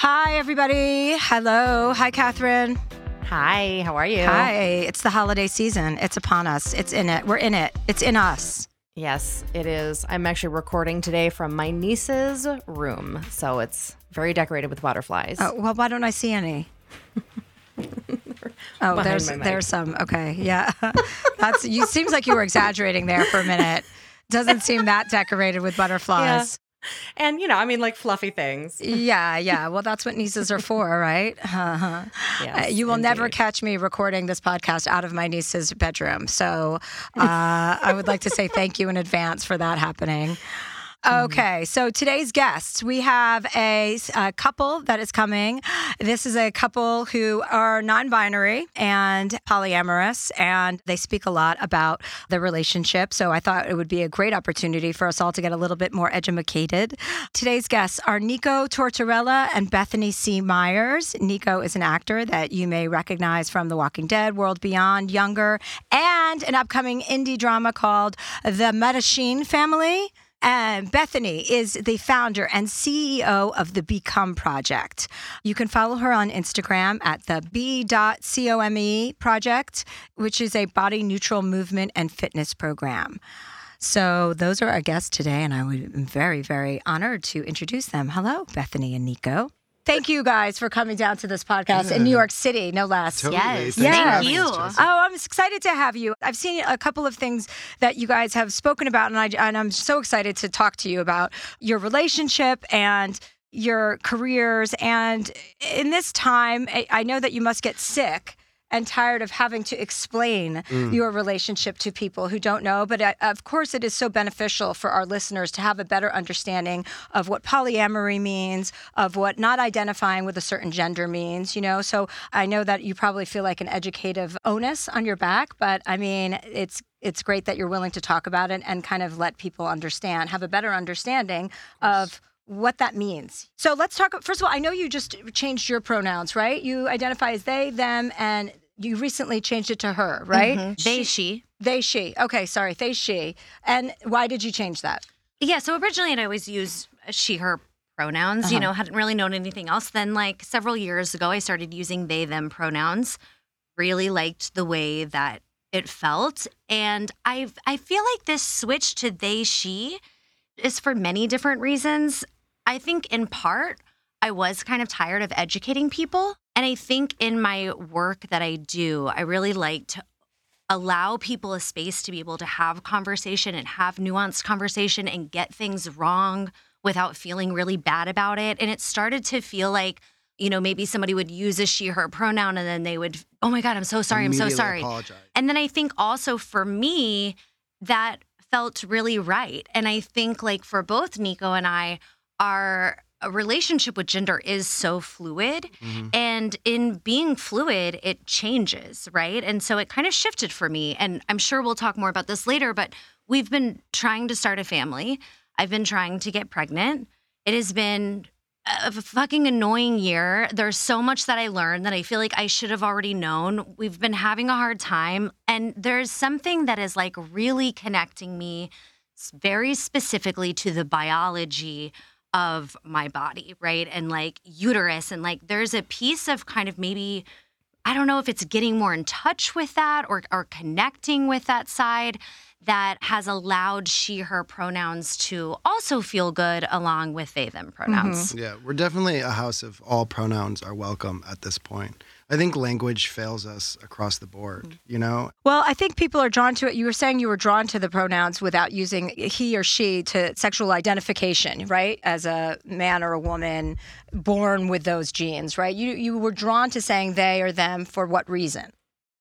Hi, everybody. Hello. Hi, Catherine. Hi, how are you? Hi. It's the holiday season. It's upon us. It's in it. We're in it. It's in us. Yes, it is. I'm actually recording today from my niece's room. So it's very decorated with butterflies. Oh, well, why don't I see any? oh, there's there's some. Okay, yeah. That's you. Seems like you were exaggerating there for a minute. Doesn't seem that decorated with butterflies. And, you know, I mean, like fluffy things. Yeah, yeah. Well, that's what nieces are for, right? Uh-huh. Yes, Uh, you will never catch me recording this podcast out of my niece's bedroom. So uh, I would like to say thank you in advance for that happening. Mm-hmm. Okay, so today's guests, we have a, a couple that is coming. This is a couple who are non binary and polyamorous, and they speak a lot about the relationship. So I thought it would be a great opportunity for us all to get a little bit more educated. Today's guests are Nico Tortorella and Bethany C. Meyers. Nico is an actor that you may recognize from The Walking Dead, World Beyond, Younger, and an upcoming indie drama called The Medicine Family. And Bethany is the founder and CEO of the Become Project. You can follow her on Instagram at the B.come project, which is a body neutral movement and fitness program. So those are our guests today, and I be very, very honored to introduce them. Hello, Bethany and Nico. Thank you guys for coming down to this podcast in New York City, no less. Totally. Yes. Thanks Thank having you. Oh, I'm excited to have you. I've seen a couple of things that you guys have spoken about, and, I, and I'm so excited to talk to you about your relationship and your careers. And in this time, I, I know that you must get sick and tired of having to explain your relationship to people who don't know. But uh, of course, it is so beneficial for our listeners to have a better understanding of what polyamory means, of what not identifying with a certain gender means, you know? So I know that you probably feel like an educative onus on your back, but I mean, it's it's great that you're willing to talk about it and kind of let people understand, have a better understanding of what that means. So let's talk. First of all, I know you just changed your pronouns, right? You identify as they, them, and you recently changed it to her, right? Mm-hmm. They, she. They, she. Okay, sorry, they, she. And why did you change that? Yeah, so originally I'd always use she, her pronouns, you uh-huh. know, hadn't really known anything else. Then, like several years ago, I started using they, them pronouns. Really liked the way that it felt. And I I feel like this switch to they, she is for many different reasons. I think in part, I was kind of tired of educating people. And I think in my work that I do, I really like to allow people a space to be able to have conversation and have nuanced conversation and get things wrong without feeling really bad about it. And it started to feel like, you know, maybe somebody would use a she, her pronoun and then they would, oh my God, I'm so sorry, I'm so sorry. Apologize. And then I think also for me, that felt really right. And I think like for both Nico and I, our relationship with gender is so fluid. Mhm. And in being fluid, it changes, right? And so it kind of shifted for me. And I'm sure we'll talk more about this later, but we've been trying to start a family. I've been trying to get pregnant. It has been a fucking annoying year. There's so much that I learned that I feel like I should have already known. We've been having a hard time. And there's something that is like really connecting me very specifically to the biology of my body, right? And like uterus. And like there's a piece of kind of maybe, I don't know if it's getting more in touch with that or, or connecting with that side that has allowed she, her pronouns to also feel good along with they, them mm-hmm. pronouns. Yeah, we're definitely a house of all pronouns are welcome at this point. I think language fails us across the board, mm. you know? Well, I think people are drawn to it. You were saying you were drawn to the pronouns without using he or she to sexual identification, right? As a man or a woman born with those genes, right? You you were drawn to saying they or them for what reason?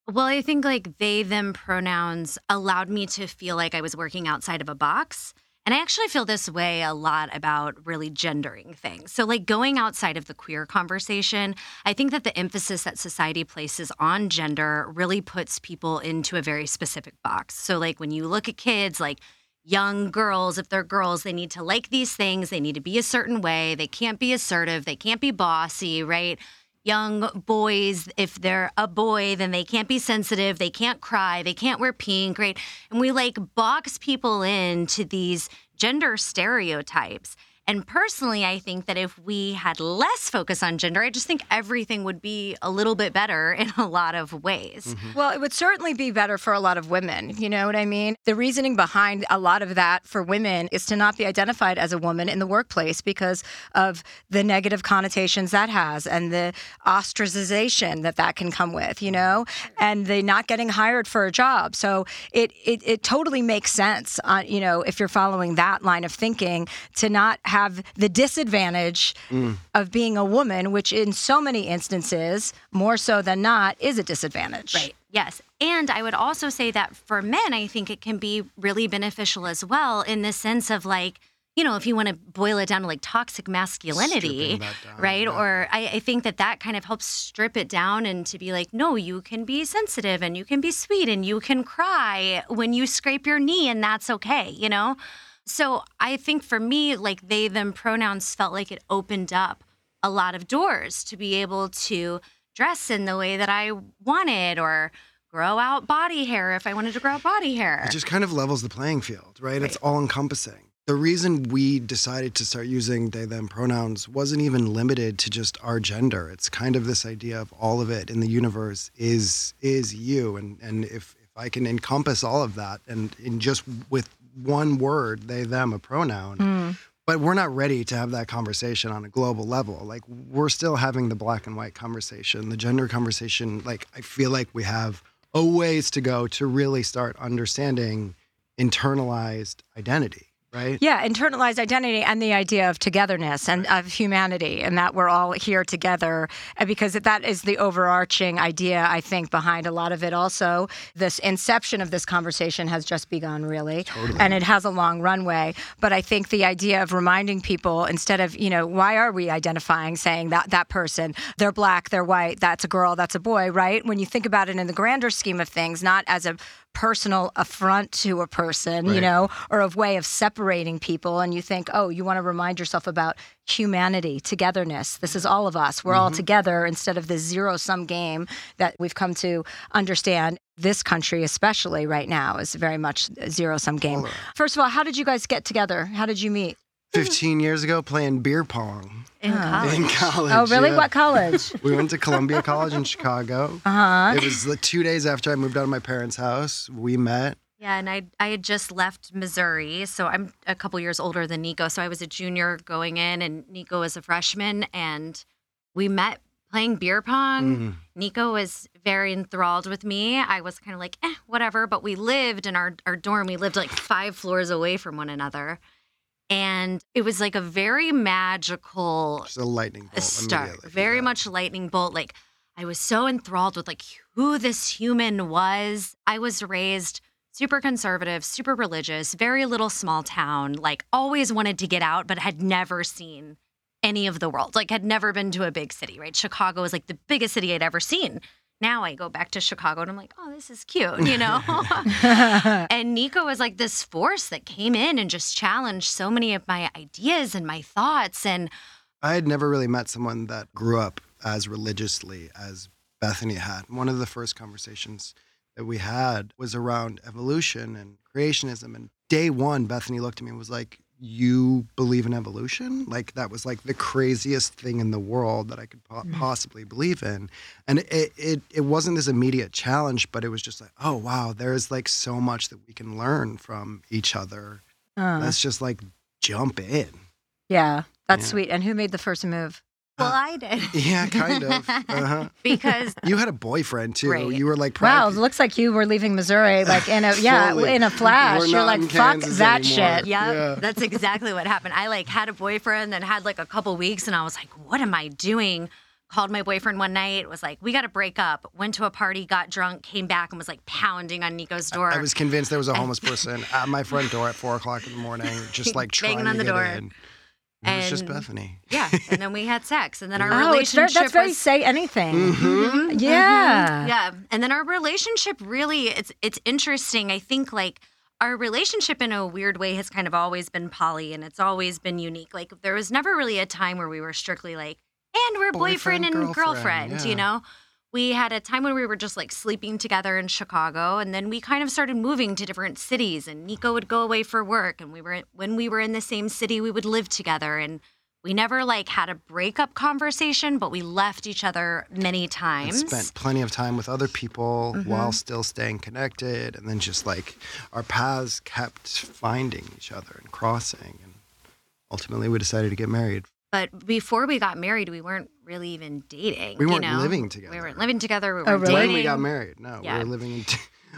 Well, I think like they, them pronouns allowed me to feel like I was working outside of a box. And I actually feel this way a lot about really gendering things. So, like going outside of the queer conversation, I think that the emphasis that society places on gender really puts people into a very specific box. So, like when you look at kids, like young girls, if they're girls, they need to like these things, they need to be a certain way, they can't be assertive, they can't be bossy, right? Young boys, if they're a boy, then they can't be sensitive, they can't cry, they can't wear pink, right? And we like box people into these gender stereotypes. And personally, I think that if we had less focus on gender, I just think everything would be a little bit better in a lot of ways. Mm-hmm. Well, it would certainly be better for a lot of women. You know what I mean? The reasoning behind a lot of that for women is to not be identified as a woman in the workplace because of the negative connotations that has and the ostracization that that can come with, you know, and the not getting hired for a job. So it it, it totally makes sense, uh, you know, if you're following that line of thinking, to not have the disadvantage of being a woman, which in so many instances, more so than not, is a disadvantage. Right. Yes. And I would also say that for men, I think it can be really beneficial as well in the sense of like, you know, if you want to boil it down to like toxic masculinity, down, right? yeah. Or I, I think that that kind of helps strip it down and to be like, no, you can be sensitive and you can be sweet and you can cry when you scrape your knee and that's okay, you know? So I think for me, like they, them pronouns felt like it opened up a lot of doors to be able to dress in the way that I wanted or grow out body hair if I wanted to grow out body hair. It just kind of levels the playing field, right? It's all encompassing. The reason we decided to start using they, them pronouns wasn't even limited to just our gender. It's kind of this idea of all of it in the universe is is you. And and if, if I can encompass all of that and in just with one word, they, them, a pronoun, hmm. but we're not ready to have that conversation on a global level. Like we're still having the black and white conversation, the gender conversation. Like I feel like we have a ways to go to really start understanding internalized identity, right? Yeah, internalized identity and the idea of togetherness and of humanity, and that we're all here together. Uh, because that is the overarching idea, I think, behind a lot of it. Also, this inception of this conversation has just begun, really, and it has a long runway. But I think the idea of reminding people instead of, you know, why are we identifying, saying that that person, they're black, they're white, that's a girl, that's a boy, right? When you think about it in the grander scheme of things, not as a personal affront to a person, you know, or a way of separating people. And you think, oh, you want to remind yourself about humanity, togetherness. This is all of us. We're all mm-hmm. together instead of this zero sum game that we've come to understand. This country, especially right now, is very much a zero sum game. First of all, how did you guys get together? How did you meet? 15 years ago playing beer pong in college. in college. Oh, really? yeah. What college? We went to Columbia College in Chicago. Uh huh. It was the two days after I moved out of my parents' house. We met. Yeah, and I I had just left Missouri, so I'm a couple years older than Nico. So I was a junior going in, and Nico was a freshman, and we met playing beer pong. Mhm. Nico was very enthralled with me. I was kind of like, eh, whatever. But we lived in our our dorm. We lived like five floors away from one another, and it was like a very magical Just a lightning bolt. start. Very Yeah. much lightning bolt. Like I was so enthralled with like who this human was. I was raised super conservative, super religious, very little small town, like always wanted to get out, but had never seen any of the world. Like had never been to a big city, right? Chicago was like the biggest city I'd ever seen. Now I go back to Chicago and I'm like, oh, this is cute, you know? and Nico was like this force that came in and just challenged so many of my ideas and my thoughts. And I had never really met someone that grew up as religiously as Bethany had. One of the first conversations that we had was around evolution and creationism. And day one, Bethany looked at me and was like, You believe in evolution? Like, that was like the craziest thing in the world that I could po- possibly believe in. And it, it, it wasn't this immediate challenge, but it was just like, Oh, wow, there's like so much that we can learn from each other. Uh, Let's just like jump in. yeah, that's Yeah. sweet. And who made the first move? Well, I did. Yeah, kind of. Uh-huh. because You had a boyfriend too. Right. You were like, Wow, proud- it looks like you were leaving Missouri like in a yeah Fully. in a flash. We're You're like fuck Kansas that anymore. shit. yeah, Yeah. that's exactly what happened. I like had a boyfriend, then had like a couple weeks, and I was like, "What am I doing?" Called my boyfriend one night. Was like, "We got to break up." Went to a party, got drunk, came back, and was like pounding on Nico's door. I was convinced there was a homeless person at my front door at four o'clock in the morning, just like Banging on to the get door. in. It was just Bethany. yeah, and then we had sex, and then our Oh, it's very, relationship that's very was say anything. Mm-hmm. Yeah. yeah and then our relationship really it's it's interesting i think like our relationship in a weird way has kind of always been poly and it's always been unique like there was never really a time where we were strictly like and we're boyfriend, Boyfriend, and girlfriend, girlfriend, yeah. you know we had a time when we were just like sleeping together in Chicago and then we kind of started moving to different cities and Nico would go away for work and we were when we were in the same city we would live together and we never like had a breakup conversation but we left each other many And times. spent plenty of time with other people Mm-hmm. while still staying connected. And then just like our paths kept finding each other and crossing. And ultimately, we decided to get married. But before we got married, we weren't really even dating. We weren't know? living together. We weren't living together. We Oh, weren't really? When dating. we got married, no, Yeah. we were living in.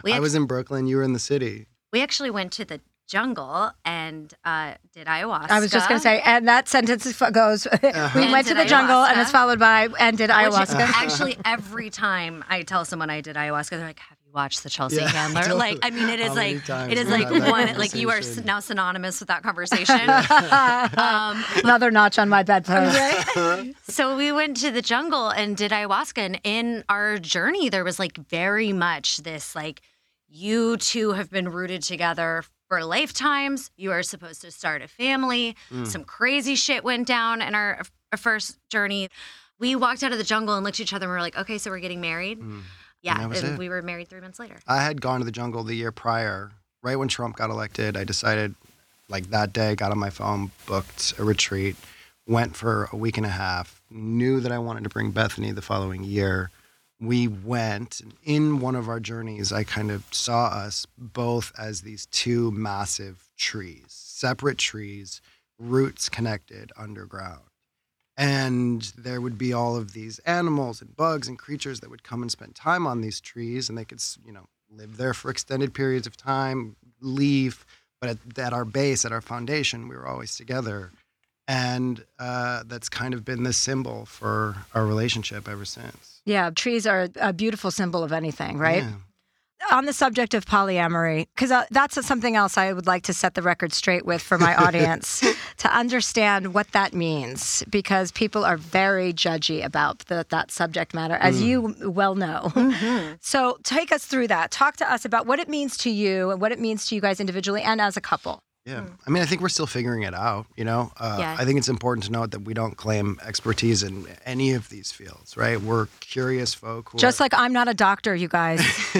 We I act- was in Brooklyn. You were in the city. We actually went to the jungle and uh, did ayahuasca. I was just going to say, and that sentence goes, we Uh-huh. went And to did the jungle and it's followed by, and did Which ayahuasca. Actually, every time I tell someone I did ayahuasca, they're like, "Have you watched the Chelsea Yeah, Handler?" totally. Like, I mean, it is like it is like one like you are now synonymous with that conversation. um, Another notch on my bedpost. so we went to the jungle and did ayahuasca, and in our journey, there was like very much this like, you two have been rooted together for lifetimes. You are supposed to start a family. Mm. Some crazy shit went down in our, our first journey. We walked out of the jungle and looked at each other and we were like, okay, so we're getting married. Mm. Yeah, was and we were married three months later. I had gone to the jungle the year prior, right when Trump got elected. I decided, like that day, got on my phone, booked a retreat, went for a week and a half, knew that I wanted to bring Bethany the following year. We went, and in one of our journeys, I kind of saw us both as these two massive trees, separate trees, roots connected underground. And there would be all of these animals and bugs and creatures that would come and spend time on these trees, and they could, you know, live there for extended periods of time, leave. But at, at our base, at our foundation, we were always together. And uh, that's kind of been the symbol for our relationship ever since. yeah, trees are a beautiful symbol of anything, right? Yeah. On the subject of polyamory, because uh, that's something else I would like to set the record straight with for my audience to understand what that means, because people are very judgy about the, that subject matter, as you well know. So take us through that. Talk to us about what it means to you and what it means to you guys individually and as a couple. Yeah. I mean, I think we're still figuring it out, you know? Uh, Yeah. I think it's important to note that we don't claim expertise in any of these fields, right? We're curious folk who Just are, like I'm not a doctor, you guys.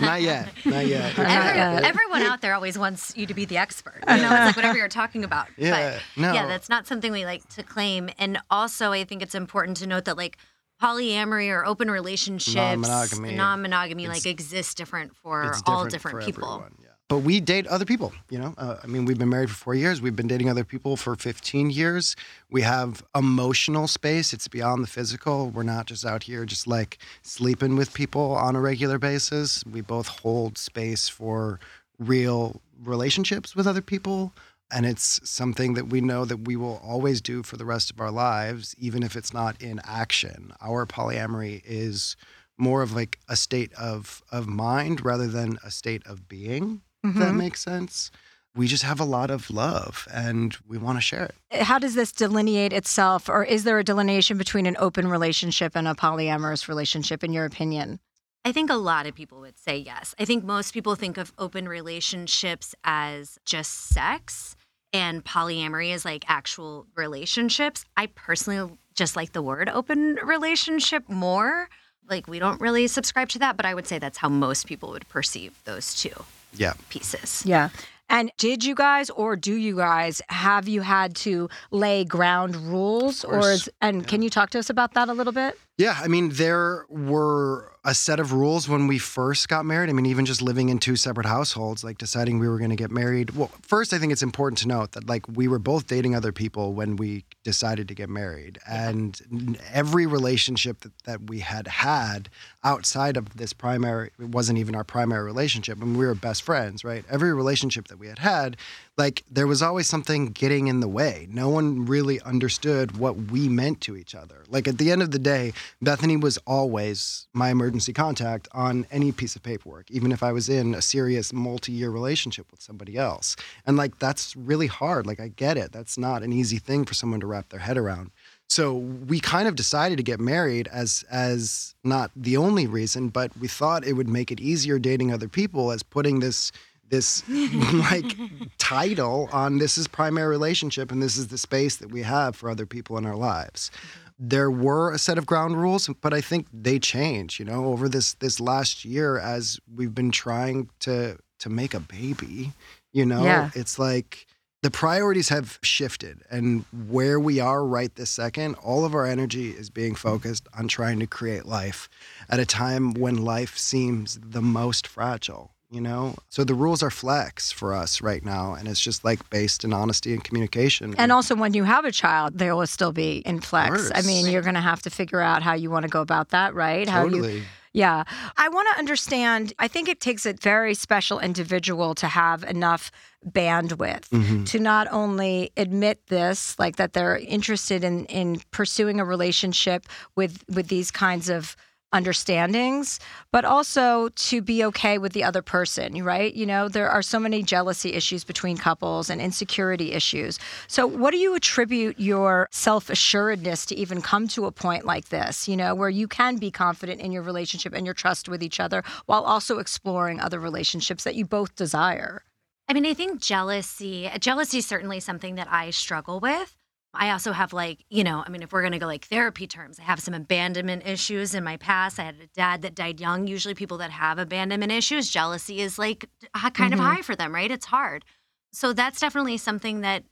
not yet, not yet. Not yet. everyone out there always wants you to be the expert. You know, it's like whatever you're talking about. Yeah, but no. yeah, that's not something we like to claim. And also, I think it's important to note that like polyamory or open relationships, Non-monogamy. non-monogamy, like exists different for it's all different different for people. everyone, yeah. But we date other people, you know? Uh, I mean, we've been married for four years. We've been dating other people for 15 years. We have emotional space. It's beyond the physical. We're not just out here just like sleeping with people on a regular basis. We both hold space for real relationships with other people. And it's something that we know that we will always do for the rest of our lives, even if it's not in action. Our polyamory is more of like a state of of mind rather than a state of being. If that mm-hmm. makes sense. We just have a lot of love and we want to share it. Uh, how does this delineate itself, or is there a delineation between an open relationship and a polyamorous relationship, in your opinion? I think a lot of people would say yes. I think most people think of open relationships as just sex and polyamory as like actual relationships. I personally just like the word open relationship more. Like we don't really subscribe to that, but I would say that's how most people would perceive those two Yeah. pieces. Yeah. And did you guys or do you guys have you had to lay ground rules or is, and can you talk to us about that a little bit? Yeah, I mean, there were a set of rules when we first got married. I mean, even just living in two separate households, like deciding we were going to get married. Well, first, I think it's important to note that like we were both dating other people when we decided to get married, and every relationship that, that we had had outside of this primary, it wasn't even our primary relationship, and we were best friends, right? Every relationship that we had had, like there was always something getting in the way. No one really understood what we meant to each other. Like at the end of the day, Bethany was always my emergency contact on any piece of paperwork, even if I was in a serious multi year relationship with somebody else. And like that's really hard. Like I get it. That's not an easy thing for someone to wrap their head around. So we kind of decided to get married as as not the only reason, but we thought it would make it easier dating other people as putting this this like title on this is primary relationship and this is the space that we have for other people in our lives. There were a set of ground rules but i think they change you know over this this last year as we've been trying to to make a baby you know? Yeah. it's like the priorities have shifted and where we are right this second all of our energy is being focused on trying to create life at a time when life seems the most fragile you know so the rules are flex for us right now and it's just like based in honesty and communication And also, when you have a child, there will still be in flex. I mean, you're going to have to figure out how you want to go about that, right? How you totally Yeah. I want to understand. I think it takes a very special individual to have enough bandwidth Mhm. to not only admit this, like that they're interested in in pursuing a relationship with with these kinds of understandings, but also to be okay with the other person, right? You know, there are so many jealousy issues between couples and insecurity issues. So, what do you attribute your self assuredness to even come to a point like this, you know, where you can be confident in your relationship and your trust with each other while also exploring other relationships that you both desire? I mean, I think jealousy, jealousy is certainly something that I struggle with. I also have like, you know, I mean, if we're going to go like therapy terms, I have some abandonment issues in my past. I had a dad that died young. Usually people that have abandonment issues, jealousy is like kind Mhm. of high for them, right? It's hard. So that's definitely something that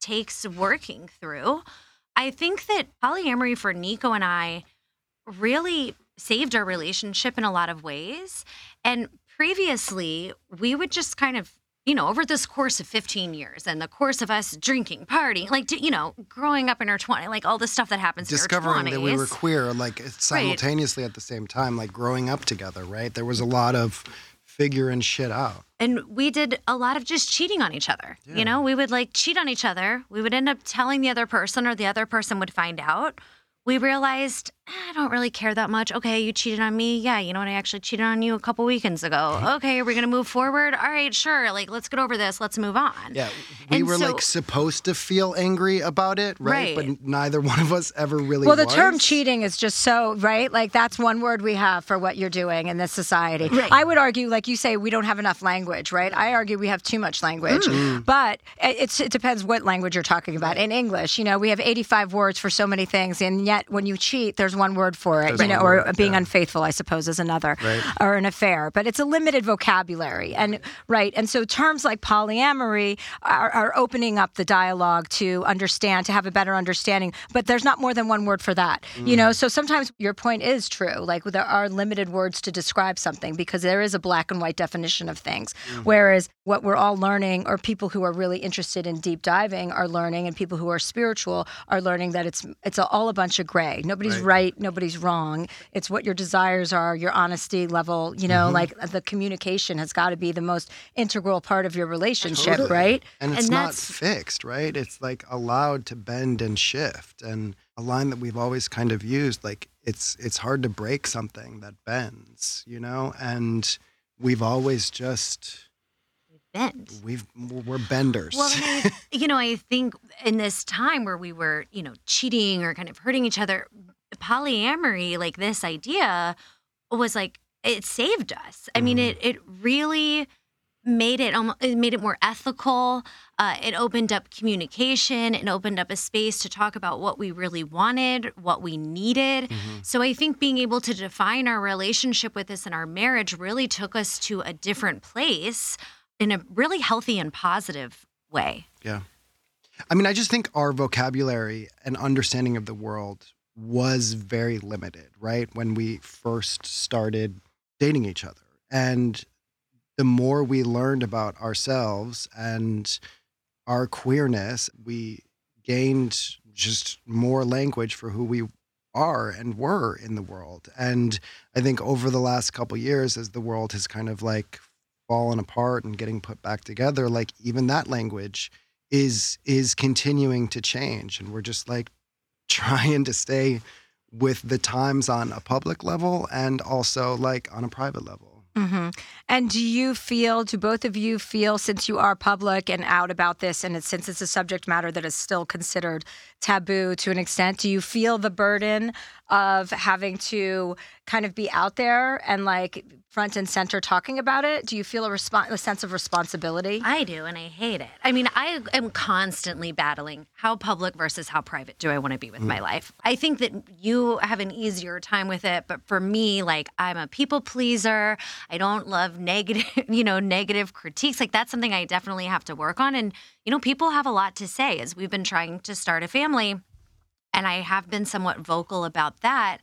takes working through. I think that polyamory for Nico and I really saved our relationship in a lot of ways. And previously, we would just kind of, you know, over this course of 15 years and the course of us drinking, partying, like, you know, growing up in our 20s, like all the stuff that happens discovering in our 20s. that we were queer like uh, simultaneously at the same time like growing up together right there was a lot of figuring shit out and we did a lot of just cheating on each other. Yeah. You know, we would like cheat on each other. We would end up telling the other person, or the other person would find out. We realized "Ah, I don't really care that much. Okay, you cheated on me. Yeah, you know what? I actually cheated on you a couple weekends ago. Okay, are we gonna move forward? All right, sure. Like, let's get over this. Let's move on. yeah we And were so- like supposed to feel angry about it right, Right. but neither one of us ever really Well, the term cheating is just so right. Like that's one word we have for what you're doing in this society. Right. I would argue, like you say, we don't have enough language, right? I argue we have too much language. Mm. But it- it's it depends what language you're talking about. In English, you know, we have 85 words for so many things, and yet when you cheat, there's one word for it. There's you know, or word, being yeah. unfaithful, I suppose, is another, Right. or an affair. But it's a limited vocabulary, and right. And so terms like polyamory are, are opening up the dialogue to understand, to have a better understanding. But there's not more than one word for that, you know. Mm. So sometimes your point is true. Like there are limited words to describe something because there is a black and white definition of things. Mm. Whereas what we're all learning, or people who are really interested in deep diving are learning, and people who are spiritual are learning that it's it's all a bunch of gray. Nobody's right, nobody's wrong. It's what your desires are, your honesty level. You know, mm-hmm. like uh, the communication has got to be the most integral part of your relationship, Totally. right? and it's And not that's- fixed right it's like allowed to bend and shift and a line that we've always kind of used like it's it's hard to break something that bends you know and we've always just Bend. we've we're benders Well, I, you know, I think in this time where we were, you know, cheating or kind of hurting each other, polyamory, like this idea, was like it saved us. I mean, Mhm. it it really made it almost it made it more ethical. Uh, it opened up communication. It opened up a space to talk about what we really wanted, what we needed. Mhm. So I think being able to define our relationship with this and our marriage really took us to a different place in a really healthy and positive way. Yeah. I mean, I just think our vocabulary and understanding of the world was very limited, right? When we first started dating each other. And the more we learned about ourselves and our queerness, we gained just more language for who we are and were in the world. And I think over the last couple years, as the world has kind of like fallen apart and getting put back together, like even that language is is continuing to change. And we're just like trying to stay with the times on a public level and also like on a private level. Hmm And do you feel, do both of you feel, since you are public and out about this, and since it's a subject matter that is still considered taboo to an extent, do you feel the burden of having to kind of be out there and like front and center talking about it? Do you feel a, resp- a sense of responsibility? I do, and I hate it. I mean, I am constantly battling how public versus how private do I want to be with my mm. life. I think that you have an easier time with it, but for me, like I'm a people pleaser. I don't love negative, you know, negative critiques. Like that's something I definitely have to work on. And you know, people have a lot to say as we've been trying to start a family, and I have been somewhat vocal about that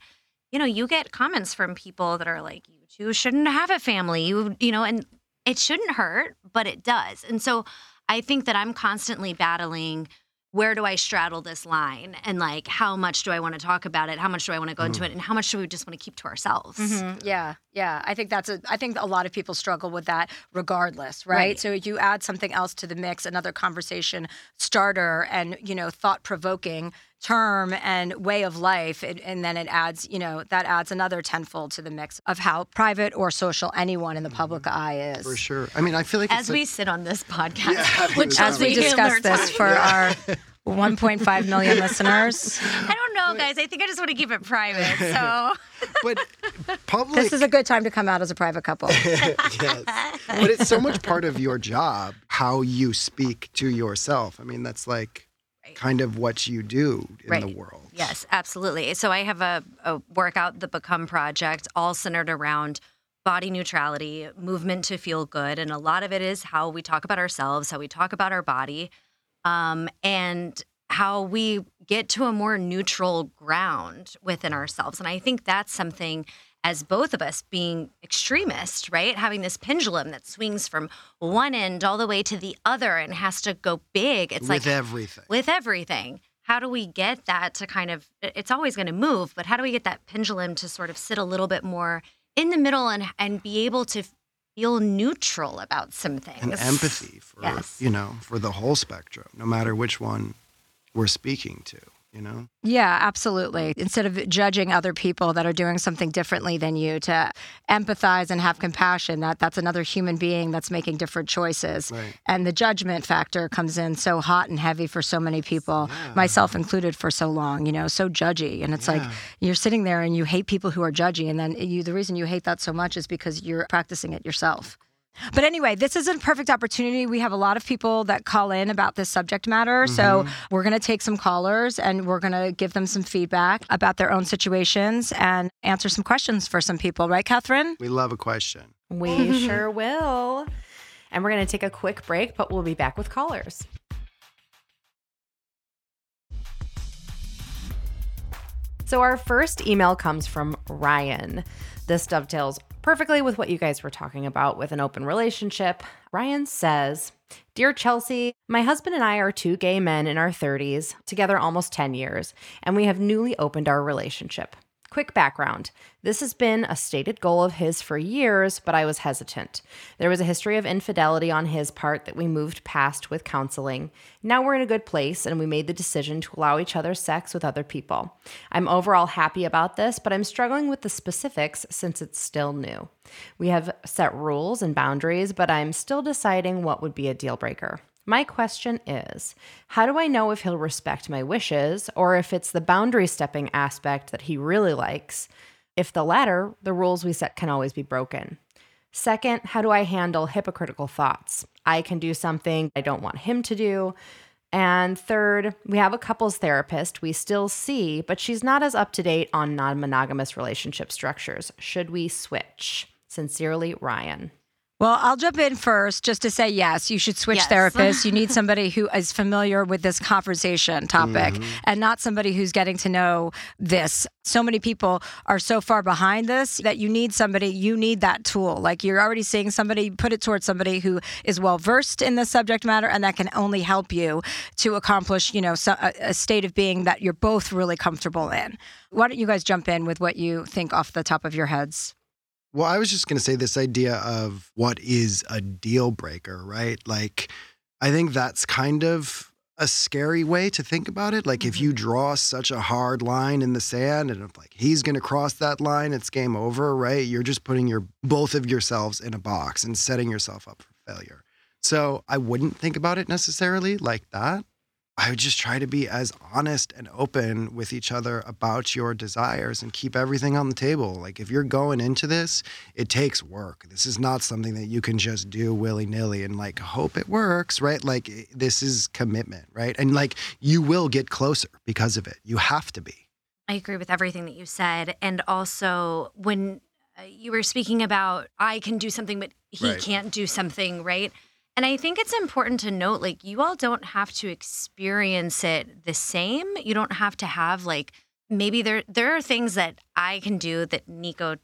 you know, you get comments from people that are like, you two shouldn't have a family. You, you know, and it shouldn't hurt, but it does. And so I think that I'm constantly battling where do I straddle this line and like how much do I want to talk about it? How much do I want to go into it? And how much do we just want to keep to ourselves? Mhm. Yeah, yeah. I think that's a. I think a lot of people struggle with that, regardless, right? Right. So you add something else to the mix, another conversation starter, and you know, thought provoking term and way of life, and, and then it adds, you know, that adds another tenfold to the mix of how private or social anyone in the mm-hmm. public eye is. For sure. I mean, I feel like As it's we like- sit on this podcast, Yeah, which As we we discuss this to- for our 1.5 million listeners, I don't know, guys. I think I just want to keep it private. So but public. this is a good time to come out as a private couple. yes. But it's so much part of your job how you speak to yourself. I mean, that's like kind of what you do in the world. Yes, absolutely. So I have a, a workout, the Become Project, all centered around body neutrality, movement to feel good. And a lot of it is how we talk about ourselves, how we talk about our body, um, and how we get to a more neutral ground within ourselves. And I think that's something as both of us being extremists, right? Having this pendulum that swings from one end all the way to the other and has to go big. It's With like with everything. with everything. How do we get that to kind of, it's always going to move, but how do we get that pendulum to sort of sit a little bit more in the middle and, and be able to feel neutral about some things? and empathy for Yes. you know for the whole spectrum no matter which one we're speaking to you know Yeah, absolutely. Instead of judging other people that are doing something differently than you, to empathize and have compassion. That that's another human being that's making different choices. Right. And the judgment factor comes in so hot and heavy for so many people, myself included, for so long. You know, so judgy, and it's like you're sitting there and you hate people who are judgy, and then you the reason you hate that so much is because you're practicing it yourself. But anyway, this is a perfect opportunity. We have a lot of people that call in about this subject matter. So mm-hmm. we're going to take some callers and we're going to give them some feedback about their own situations and answer some questions for some people. Right, Catherine? we love a question We sure will. And we're going to take a quick break, but we'll be back with callers. So, our first email comes from Ryan. This dovetails perfectly with what you guys were talking about with an open relationship. Ryan says, Dear Chelsea, my husband and I are two gay men in our 30s, together almost 10 years, and we have newly opened our relationship. Quick background this has been a stated goal of his for years, but I was hesitant. There was a history of infidelity on his part that we moved past with counseling. Now we're in a good place, and we made the decision to allow each other sex with other people. I'm overall happy about this, but I'm struggling with the specifics since it's still new. We have set rules and boundaries, but I'm still deciding what would be a deal breaker. My question is How do I know if he'll respect my wishes or if it's the boundary stepping aspect that he really likes? If the latter, the rules we set can always be broken. Second, how do I handle hypocritical thoughts? I can do something I don't want him to do. And third, we have a couples therapist we still see, but she's not as up to date on non monogamous relationship structures. Should we switch? Sincerely, Ryan. Well, I'll jump in first just to say yes, you should switch Yes. therapists. You need somebody who is familiar with this conversation topic mm-hmm. and not somebody who's getting to know this. So many people are so far behind this that you need somebody, you need that tool. Like you're already seeing somebody, put it towards somebody who is well versed in the subject matter and that can only help you to accomplish, you know, so, a, a state of being that you're both really comfortable in. Why don't you guys jump in with what you think off the top of your heads? Well, I was just going to say this idea of what is a deal breaker, right? Like, I think that's kind of a scary way to think about it. Like, if you mm-hmm. draw such a hard line in the sand and if like he's going to cross that line, it's game over, right? You're just putting your both of yourselves in a box and setting yourself up for failure. So I wouldn't think about it necessarily like that. I would just try to be as honest and open with each other about your desires and keep everything on the table. Like if you're going into this, it takes work. This is not something that you can just do willy nilly and like hope it works, right? Like this is commitment, right? And like you will get closer because of it. You have to be. I agree with everything that you said. And also, when uh, you were speaking about, I can do something, but he Right. can't do something, right? And I think it's important to note like, you all don't have to experience it the same. You don't have to have like, maybe there there are things that I can do that Nico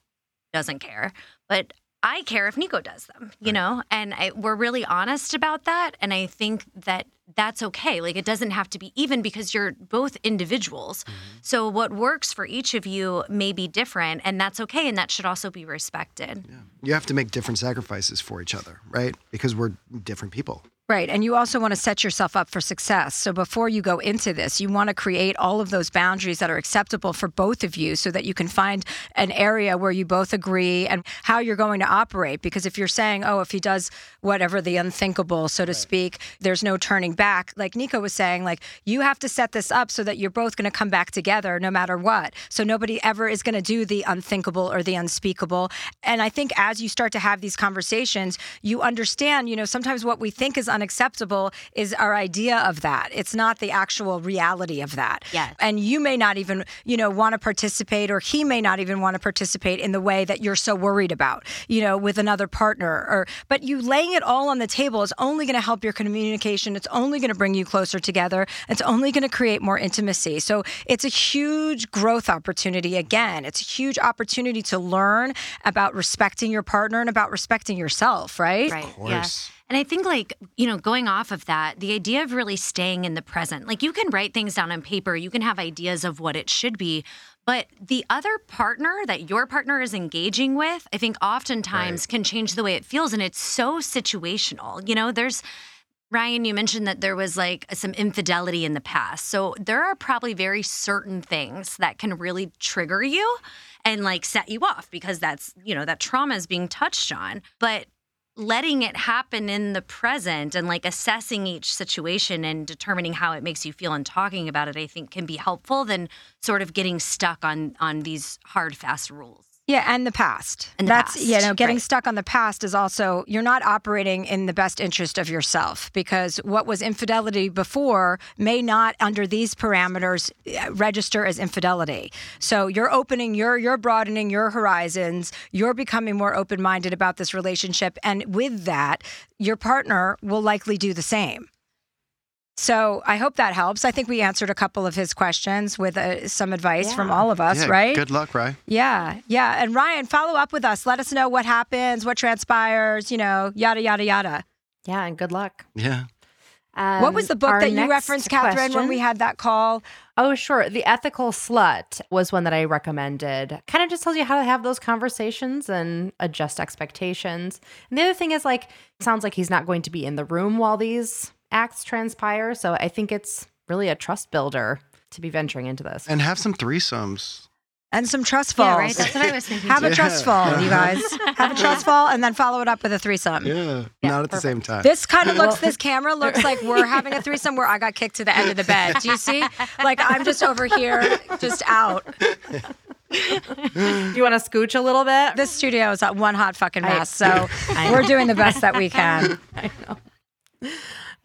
doesn't care, but I care if Nico does them, you Right. know? And I, we're really honest about that. And I think that that's okay. Like, it doesn't have to be even because you're both individuals. Mm-hmm. So, what works for each of you may be different, and that's okay. And that should also be respected. Yeah. You have to make different sacrifices for each other, right? Because we're different people. Right. And you also want to set yourself up for success. So before you go into this, you want to create all of those boundaries that are acceptable for both of you so that you can find an area where you both agree and how you're going to operate. Because if you're saying, oh, if he does whatever the unthinkable, so to speak, there's no turning back. Like Nico was saying, like you have to set this up so that you're both going to come back together no matter what. So nobody ever is going to do the unthinkable or the unspeakable. And I think as you start to have these conversations, you understand, you know, sometimes what we think is unacceptable is our idea of that. It's not the actual reality of that. Yes. And you may not even, you know, want to participate or he may not even want to participate in the way that you're so worried about, you know, with another partner or but you laying it all on the table is only going to help your communication. It's only going to bring you closer together. It's only going to create more intimacy. So it's a huge growth opportunity again. It's a huge opportunity to learn about respecting your partner and about respecting yourself, right? Right. Of course. And I think, like, you know, going off of that, the idea of really staying in the present, like, you can write things down on paper, you can have ideas of what it should be. But the other partner that your partner is engaging with, I think oftentimes can change the way it feels. And it's so situational. You know, there's, Ryan, you mentioned that there was like some infidelity in the past. So there are probably very certain things that can really trigger you and like set you off because that's, you know, that trauma is being touched on. But letting it happen in the present and like assessing each situation and determining how it makes you feel and talking about it i think can be helpful than sort of getting stuck on on these hard fast rules Yeah, and the past. And the That's past, you know, getting right. stuck on the past is also you're not operating in the best interest of yourself because what was infidelity before may not under these parameters uh, register as infidelity. So you're opening your you're broadening your horizons, you're becoming more open-minded about this relationship and with that, your partner will likely do the same. So I hope that helps. I think we answered a couple of his questions with uh, some advice from all of us, yeah, right? Good luck, Ryan. Yeah, yeah. And Ryan, follow up with us. Let us know what happens, what transpires, you know, yada, yada, yada. Yeah, and good luck. Yeah. what was Um, the book that you next referenced, Catherine, when we had that call? Oh, sure. The Ethical Slut was one that I recommended. Kind of just tells you how to have those conversations and adjust expectations. And the other thing is, like, it sounds like he's not going to be in the room while these acts transpire. So I think it's really a trust builder to be venturing into this. And have some threesomes. And some trust falls. yeah right that's what i was thinking Have a trust fall, you guys. Have a trust fall and then follow it up with a threesome. Yeah. Yeah, Not at the same time. This kind of looks, this camera looks like we're having a threesome where I got kicked to the end of the bed. Do you see? Like I'm just over here, just out. Do you want to scooch a little bit? This studio is one hot fucking I- mess. So I we're doing the best that we can. I know.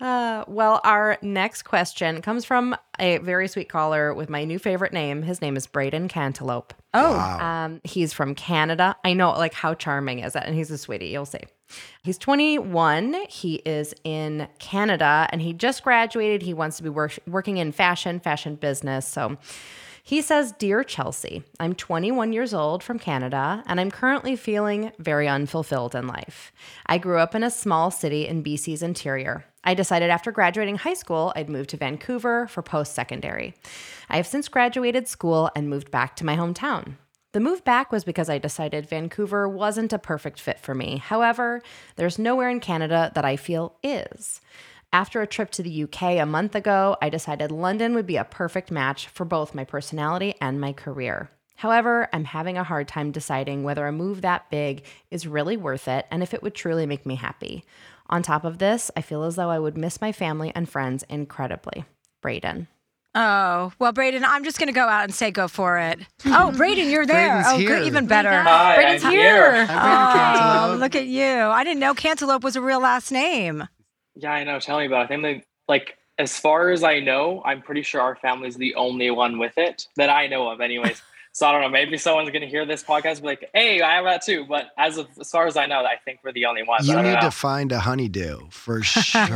Uh, well, our next question comes from a very sweet caller with my new favorite name. His name is Braden Cantaloupe. Oh, wow. Um, he's from Canada. I know, like, how charming is that? And he's a sweetie, you'll see. He's 21. He is in Canada and he just graduated. He wants to be work- working in fashion, fashion business. So he says, Dear Chelsea, I'm 21 years old from Canada and I'm currently feeling very unfulfilled in life. I grew up in a small city in BC's interior. I decided after graduating high school, I'd move to Vancouver for post secondary. I have since graduated school and moved back to my hometown. The move back was because I decided Vancouver wasn't a perfect fit for me. However, there's nowhere in Canada that I feel is. After a trip to the UK a month ago, I decided London would be a perfect match for both my personality and my career. However, I'm having a hard time deciding whether a move that big is really worth it and if it would truly make me happy. On top of this, I feel as though I would miss my family and friends incredibly. Braden. Oh, well, Braden, I'm just going to go out and say go for it. Oh, Braden, you're there. Braden's oh, here. good, even oh better. Hi, Braden's I'm here. here. Hi, Braden Oh, look at you. I didn't know Cantaloupe was a real last name. Yeah, I know. Tell me about it. I think like as far as I know, I'm pretty sure our family's the only one with it that I know of, anyways. So I don't know. Maybe someone's gonna hear this podcast and be like, "Hey, I have that too." But as of as far as I know, I think we're the only ones. You need know. to find a honeydew for sure.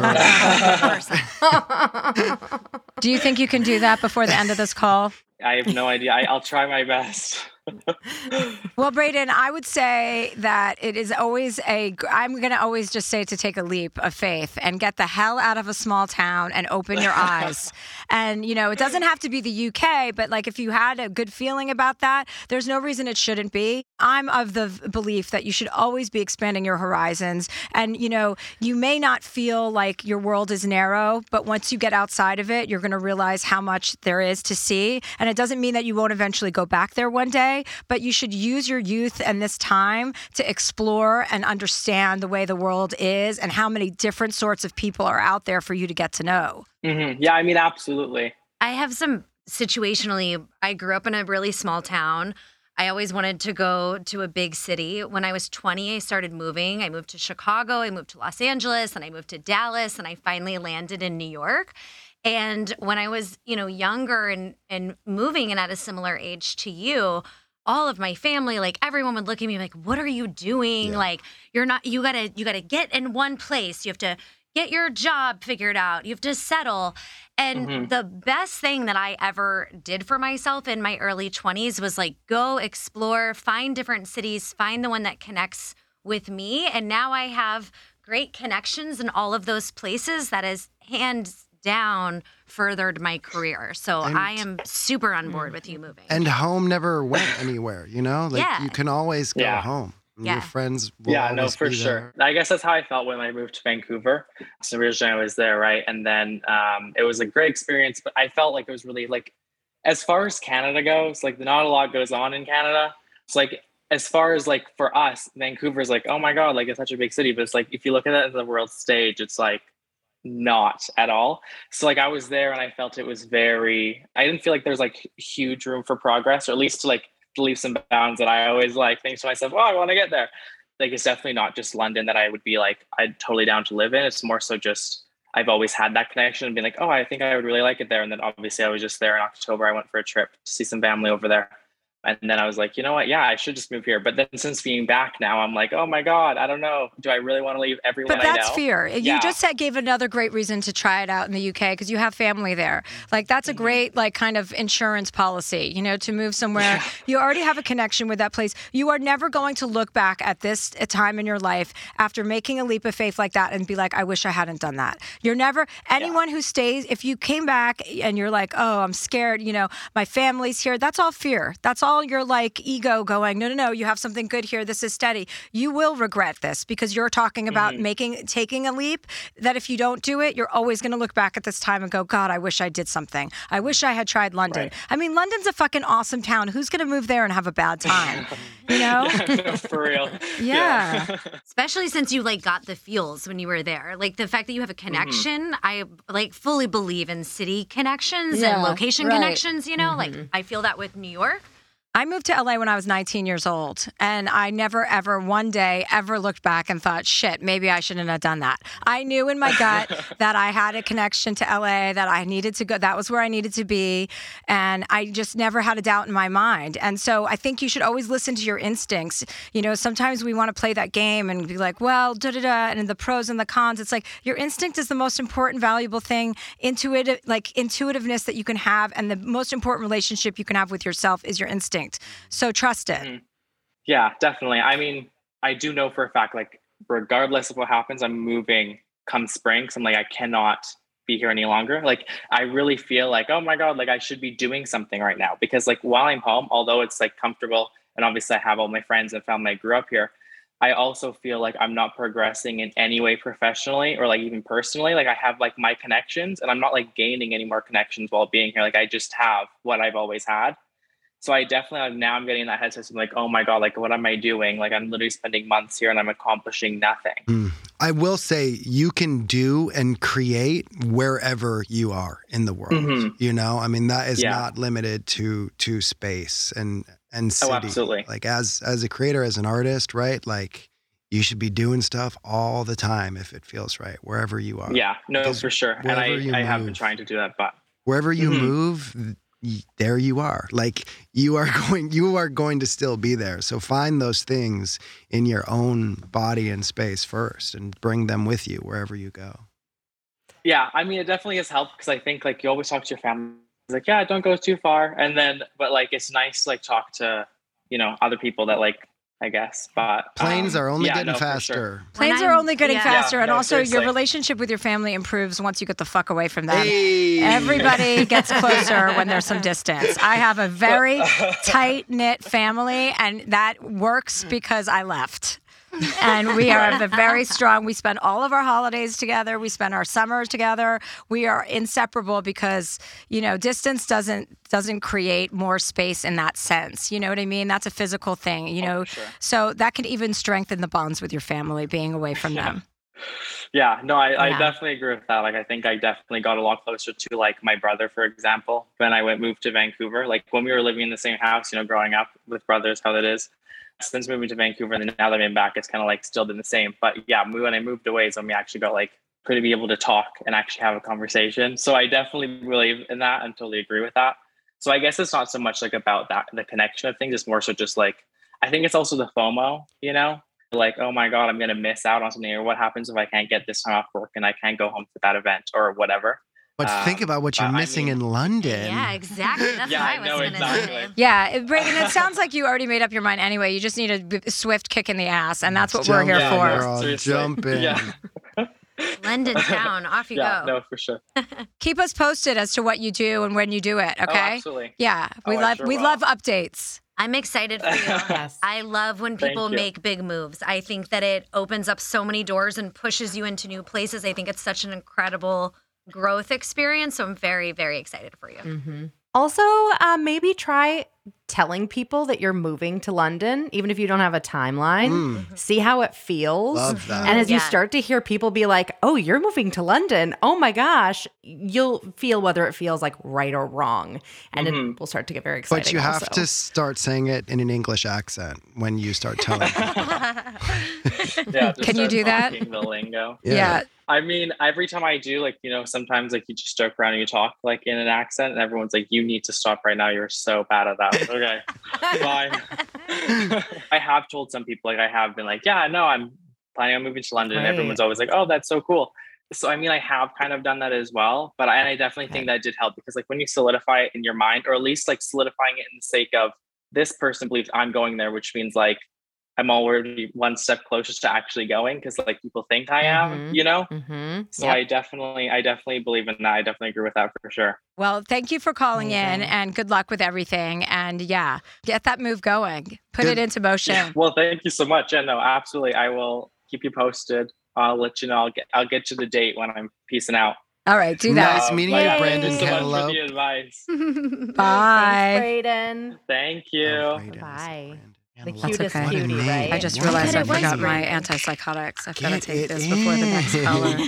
Do you think you can do that before the end of this call? I have no idea. I, I'll try my best. Well, Braden, I would say that it is always a. I'm going to always just say to take a leap of faith and get the hell out of a small town and open your eyes. And, you know, it doesn't have to be the UK, but like if you had a good feeling about that, there's no reason it shouldn't be. I'm of the belief that you should always be expanding your horizons. And, you know, you may not feel like your world is narrow, but once you get outside of it, you're going to realize how much there is to see. And it doesn't mean that you won't eventually go back there one day, but you should use your youth and this time to explore and understand the way the world is and how many different sorts of people are out there for you to get to know. hmm Yeah, I mean, absolutely. I have some situationally, I grew up in a really small town. I always wanted to go to a big city. When I was 20, I started moving. I moved to Chicago, I moved to Los Angeles, and I moved to Dallas, and I finally landed in New York. And when I was, you know, younger and and moving and at a similar age to you, all of my family, like everyone would look at me like, "What are you doing? Yeah. Like you're not you got to you got to get in one place. You have to get your job figured out. You have to settle." And Mhm. the best thing that I ever did for myself in my early 20s was like go explore, find different cities, find the one that connects with me. And now I have great connections in all of those places that is hands down furthered my career. So And- I am super on board with you moving. and home never went anywhere, you know? Like Yeah. you can always go Yeah. home. Yeah. Your friends will yeah, no, always for be sure. I guess that's how I felt when I moved to Vancouver. So originally I was there, right? And then um, it was a great experience, but I felt like it was really like, as far as Canada goes, like not a lot goes on in Canada. It's like, as far as like for us, Vancouver's like, oh my God, like it's such a big city. But it's like, if you look at it at the world stage, it's like not at all. So like I was there and I felt it was very, I didn't feel like there's like huge room for progress, or at least to like leave some bounds that I always like think to myself, oh, I want to get there. Like it's definitely not just London that I would be like, I'd totally down to live in. It's more so just I've always had that connection and been like, oh, I think I would really like it there. And then obviously I was just there in October. I went for a trip to see some family over there. And then I was like, you know what? Yeah, I should just move here. But then since being back now, I'm like, oh my God, I don't know. Do I really want to leave everyone But that's fear. You just said gave another great reason to try it out in the UK because you have family there. Like that's a Mm-hmm. great like kind of insurance policy, you know, to move somewhere. You already have a connection with that place. You are never going to look back at this uh, time in your life after making a leap of faith like that and be like, I wish I hadn't done that. You're never anyone who stays. If you came back and you're like, oh, I'm scared, you know, my family's here. That's all fear. That's all your like ego going. No, no, no. You have something good here. This is steady. You will regret this because you're talking about Mm-hmm. making taking a leap that if you don't do it, you're always going to look back at this time and go, God, I wish I did something. I wish I had tried London. Right. I mean, London's a fucking awesome town. Who's going to move there and have a bad time? You know? no, for real. Yeah. especially since you like got the feels when you were there like the fact that you have a Mm-hmm. connection i like fully believe in city connections Yeah, and location right. connections you know Mm-hmm. like i feel that with new york I moved to LA when I was 19 years old, and I never, ever, one day, ever looked back and thought, shit, maybe I shouldn't have done that. I knew in my gut that I had a connection to LA, that I needed to go, that was where I needed to be. And I just never had a doubt in my mind. And so I think you should always listen to your instincts. You know, sometimes we want to play that game and be like, well, da da da, and the pros and the cons. It's like your instinct is the most important, valuable thing, intuitive, like intuitiveness that you can have. And the most important relationship you can have with yourself is your instinct. So trust it. Mhm. Yeah, definitely. I mean, I do know for a fact, like, regardless of what happens, I'm moving come spring. Cause I'm like, I cannot be here any longer. Like, I really feel like, oh my God, like I should be doing something right now. Because, like, while I'm home, although it's like comfortable and obviously I have all my friends and family I grew up here, I also feel like I'm not progressing in any way professionally or like even personally. Like, I have like my connections and I'm not like gaining any more connections while being here. Like, I just have what I've always had. So I definitely now I'm getting that headspace. I'm like, oh my god, like what am I doing? Like I'm literally spending months here and I'm accomplishing nothing. Mm. I will say you can do and create wherever you are in the world. Mhm. You know, I mean that is Yeah. not limited to to space and and city. Oh, absolutely. Like as as a creator, as an artist, right? Like you should be doing stuff all the time if it feels right, wherever you are. Yeah, no, Because for sure. And I, I have been trying to do that, but Wherever you Mhm. move, there you are. Like you are going you are going to still be there. So find those things in your own body and space first and bring them with you wherever you go. yeah, I mean, it definitely has helped because I think like you always talk to your family, it's like, yeah, don't go too far. And then, but like, it's nice like talk to, you know, other people that like, I guess, but Planes um, are only yeah, getting no, for sure. faster. Planes are only getting yeah. faster, Yeah, and no, also your relationship with your family improves once you get the fuck away from them. Hey. Everybody gets closer when there's some distance. I have a very tight knit family, and that works because I left. And we are very strong. We spend all of our holidays together. We spend our summers together. We are inseparable because you know distance doesn't doesn't create more space in that sense. You know what I mean? That's a physical thing. You know, Oh, for sure. so that can even strengthen the bonds with your family being away from Yeah. them. Yeah, no, I, I definitely agree with that. Like, I think I definitely got a lot closer to like my brother, for example, when I went moved to Vancouver. Like when we were living in the same house, you know, growing up with brothers, how that is. Since moving to Vancouver and then now that I'm back, it's kind of like still been the same. But yeah, when I moved away when we actually got like to be able to talk and actually have a conversation. So I definitely believe in that and totally agree with that. So I guess it's not so much like about that the connection of things. It's more so just like I think it's also the FOMO, you know, like oh my god, I'm gonna miss out on something, or what happens if I can't get this time off work and I can't go home to that event or whatever. But Um, think about what you're but I missing mean- in London. Yeah, exactly. That's Yeah, what I I was know, gonna exactly. say. Yeah, it, Brayden, it sounds like you already made up your mind anyway. You just need a b- swift kick in the ass, and that's what we're here Yeah, for. girl, Seriously. Jump in. Yeah. London town, off you yeah, go. no, for sure. Keep us posted as to what you do and when you do it. Oh, Okay. absolutely. yeah, we Oh, love sure we will. love updates. I'm excited for you. Yes. I love when people make big moves. I think that it opens up so many doors and pushes you into new places. I think it's such an incredible growth experience. So I'm very, very excited for you. hmm Also, uh, maybe try telling people that you're moving to London, even if you don't have a timeline. Mm, See how it feels. love that. And as you start to hear people be like, oh, you're moving to London. Oh my gosh. You'll feel whether it feels like right or wrong. And Mhm. it will start to get very exciting. but you have also. to start saying it in an English accent when you start telling. Yeah, Can you do that? The lingo. Yeah. I mean, every time I do, like, you know, sometimes like you just joke around and you talk like in an accent, and everyone's like, you need to stop right now. You're so bad at that. Okay, bye. I have told some people, like, I have been like, yeah, no, I'm planning on moving to London. And Right. everyone's always like, oh, that's so cool. So, I mean, I have kind of done that as well, but I, and I definitely think that did help because, like, when you solidify it in your mind, or at least like solidifying it in the sake of this person believes I'm going there, which means like I'm already one step closer to actually going because like people think I am, Mhm. you know? hmm So I definitely, I definitely believe in that. I definitely agree with that for sure. Well, thank you for calling in, and good luck with everything. And yeah, get that move going. Put Good. it into motion. Well, thank you so much. Yeah, no, absolutely. I will keep you posted. I'll let you know. I'll get, I'll get you the date when I'm peacing out. All right, do that. Nice meeting but you, Brandon Thank you so much for the advice. Bye. Thanks, Brayden. Thank you. Oh, Brayden Bye. Brandon The Cantaloupe. cutest okay. What a cutie, name. right? I just realized a I But it forgot my antipsychotics. I've got to take it this before the next in. caller.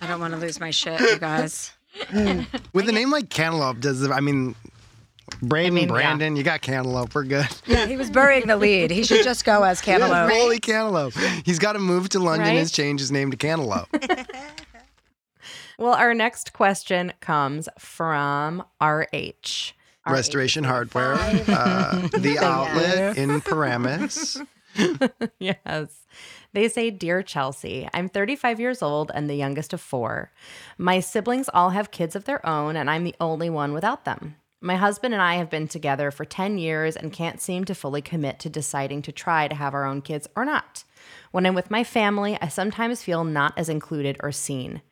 I don't want to lose my shit, you guys. With a name like Cantaloupe, does I mean, Braden, mean, yeah. Brandon, you got Cantaloupe. We're good. Yeah, he was burying the lead. He should just go as Yeah, Cantaloupe. fully Cantaloupe. He's got to move to London Right? and change his name to Cantaloupe. Well, our next question comes from RH. Restoration Hardware, uh, the outlet in Paramus. yes. They say, Dear Chelsea, I'm 35 years old and the youngest of four. My siblings all have kids of their own, and I'm the only one without them. My husband and I have been together for 10 years and can't seem to fully commit to deciding to try to have our own kids or not. When I'm with my family, I sometimes feel not as included or seen.